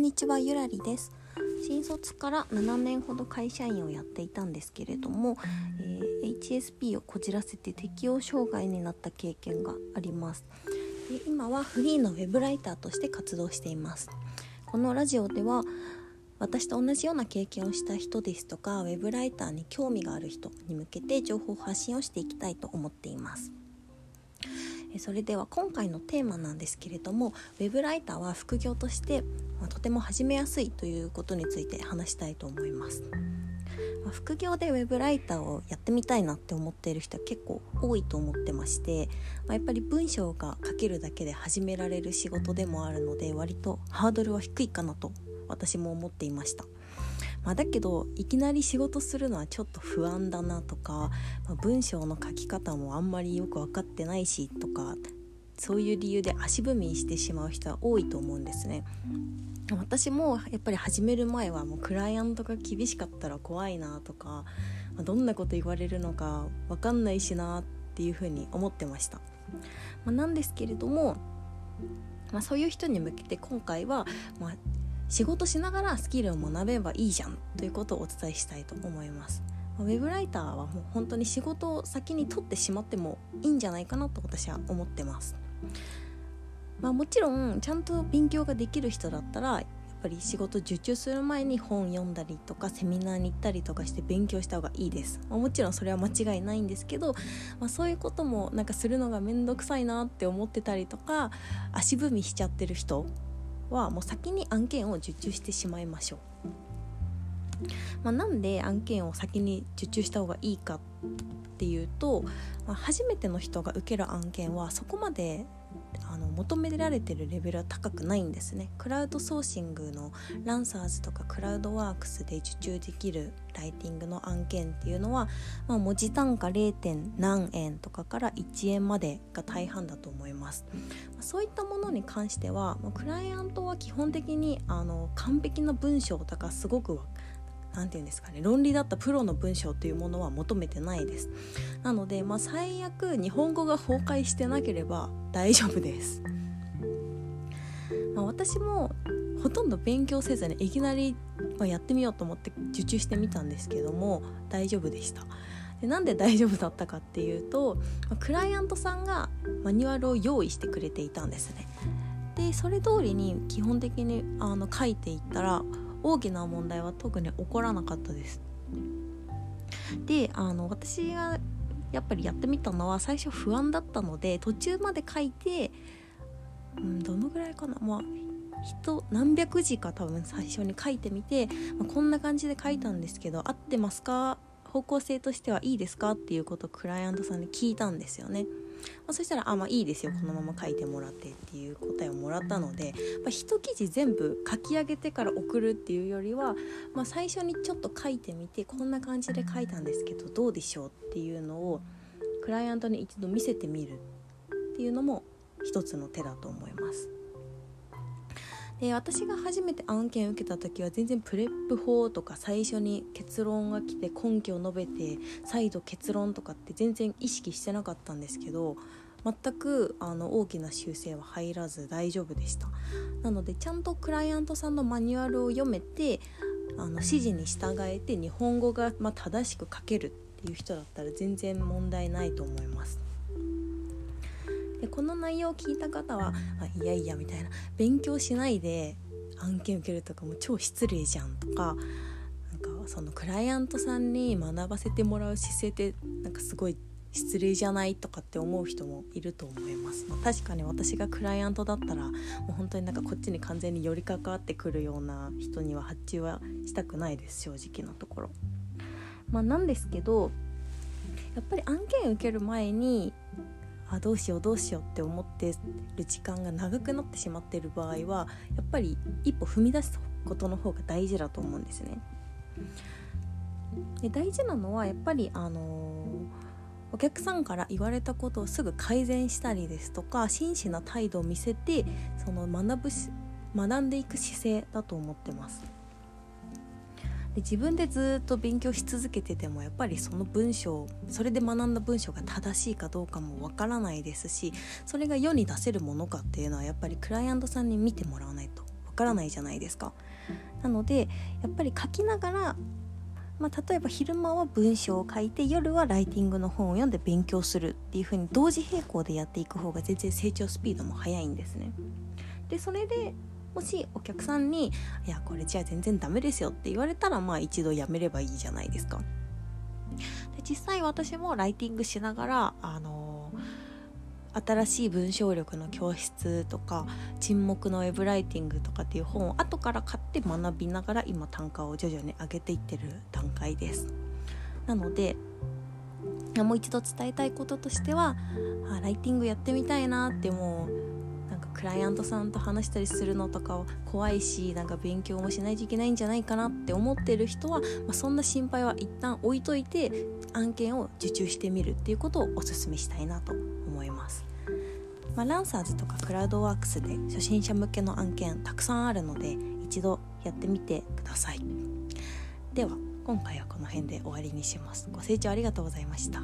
んにちはゆらりです。新卒から7年ほど会社員をやっていたんですけれども、えー、HSP をこじらせて適応障害になった経験があります。で今はフリーのウェブライターとして活動しています。このラジオでは私と同じような経験をした人ですとかウェブライターに興味がある人に向けて情報発信をしていきたいと思っています。それでは今回のテーマなんですけれどもウェブライターは副業として、とても始めやすいということについて話したいと思います、副業でウェブライターをやってみたいなって思っている人は結構多いと思ってまして、ま、やっぱり文章が書けるだけで始められる仕事でもあるので割とハードルは低いかなと私も思っていました。まあ、だけどいきなり仕事するのはちょっと不安だなとか、まあ、文章の書き方もあんまりよく分かってないしとかそういう理由で足踏みしてしまう人は多いと思うんですね。私もやっぱり始める前はもうクライアントが厳しかったら怖いなとか、ま、どんなこと言われるのか分かんないしなっていうふうに思ってました。まあ、なんですけれども、まあ、そういう人に向けて今回は、まあ、仕事しながらスキルを学べばいいじゃんということをお伝えしたいと思います。ウェブライターはもう本当に仕事を先に取ってしまってもいいんじゃないかなと私は思ってます。まあ、もちろんちゃんと勉強ができる人だったらやっぱり仕事受注する前に本読んだりとかセミナーに行ったりとかして勉強した方がいいです、まあ、もちろんそれは間違いないんですけど、まあ、そういうこともなんかするのが面倒くさいなって思ってたりとか足踏みしちゃってる人はもう先に案件を受注してしまいましょう。まあ、なんで案件を先に受注した方がいいかっていうと、まあ、初めての人が受ける案件はそこまであの求められてるレベルは高くないんですねクラウドソーシングのランサーズとかクラウドワークスで受注できるライティングの案件っていうのは、まあ、文字単価 0. 点何円とかから1円までが大半だと思います、ま、そういったものに関しては、ま、クライアントは基本的にあの完璧な文章とかすごく何て言うんですかね。論理だったプロの文章というものは求めてないです。なので、まあ、最悪日本語が崩壊してなければ大丈夫です、まあ、私もほとんど勉強せずにいきなり、まあ、やってみようと思って受注してみたんですけども大丈夫でした。でなんで大丈夫だったかっていうとクライアントさんがマニュアルを用意してくれていたんですね。でそれ通りに基本的にあの書いていったら大きな問題は特に起こらなかったです。であの私がやっぱりやってみたのは最初不安だったので途中まで書いて、うん、どのぐらいかな。まあ人何百字か多分最初に書いてみて、まあ、こんな感じで書いたんですけど合ってますか？方向性としてはいいですか？っていうことをクライアントさんに聞いたんですよね。まあ、そしたら「あまあいいですよこのまま書いてもらって」っていう答えをもらったので、まあ、一記事全部書き上げてから送るっていうよりは、まあ、最初にちょっと書いてみてこんな感じで書いたんですけどどうでしょうっていうのをクライアントに一度見せてみるっていうのも一つの手だと思います。で私が初めて案件受けた時は全然プレップ法とか最初に結論が来て根拠を述べて再度結論とかって全然意識してなかったんですけど全くあの大きな修正は入らず大丈夫でした。なのでちゃんとクライアントさんのマニュアルを読めてあの指示に従えて日本語がま正しく書けるっていう人だったら全然問題ないと思います。でこの内容を聞いた方は「あいやいや」みたいな勉強しないで案件受けるとかも超失礼じゃんとかなんかそのクライアントさんに学ばせてもらう姿勢ってなんかすごい失礼じゃないとかって思う人もいると思います、まあ、確かに私がクライアントだったらもう本当になんかこっちに完全に寄りかかってくるような人には発注はしたくないです正直なところ。まあ、なんですけどやっぱり案件受ける前にあどうしようどうしようって思ってる時間が長くなってしまってる場合はやっぱり一歩踏み出すことの方が大事だと思うんですね。で大事なのはやっぱりあのー、お客さんから言われたことをすぐ改善したりですとか真摯な態度を見せてその学ぶ学んでいく姿勢だと思ってます。で自分でずっと勉強し続けててもやっぱりその文章それで学んだ文章が正しいかどうかもわからないですしそれが世に出せるものかっていうのはやっぱりクライアントさんに見てもらわないとわからないじゃないですか。なのでやっぱり書きながらまあ、例えば昼間は文章を書いて夜はライティングの本を読んで勉強するっていう風に同時並行でやっていく方が全然成長スピードも速いんですね。でそれでもしお客さんに「いやこれじゃあ全然ダメですよ」って言われたらまあ一度やめればいいじゃないですか。で実際私もライティングしながらあの新しい文章力の教室とか沈黙のウェブライティングとかっていう本を後から買って学びながら今単価を徐々に上げていってる段階ですなのでもう一度伝えたいこととしてはあライティングやってみたいなってもうクライアントさんと話したりするのとか怖いしなんか勉強もしないといけないんじゃないかなって思ってる人は、まあ、そんな心配は一旦置いといて案件を受注してみるっていうことをおすすめしたいなと思います。まあ、ランサーズとかクラウドワークスで初心者向けの案件たくさんあるので一度やってみてください。では今回はこの辺で終わりにします。ご清聴ありがとうございました。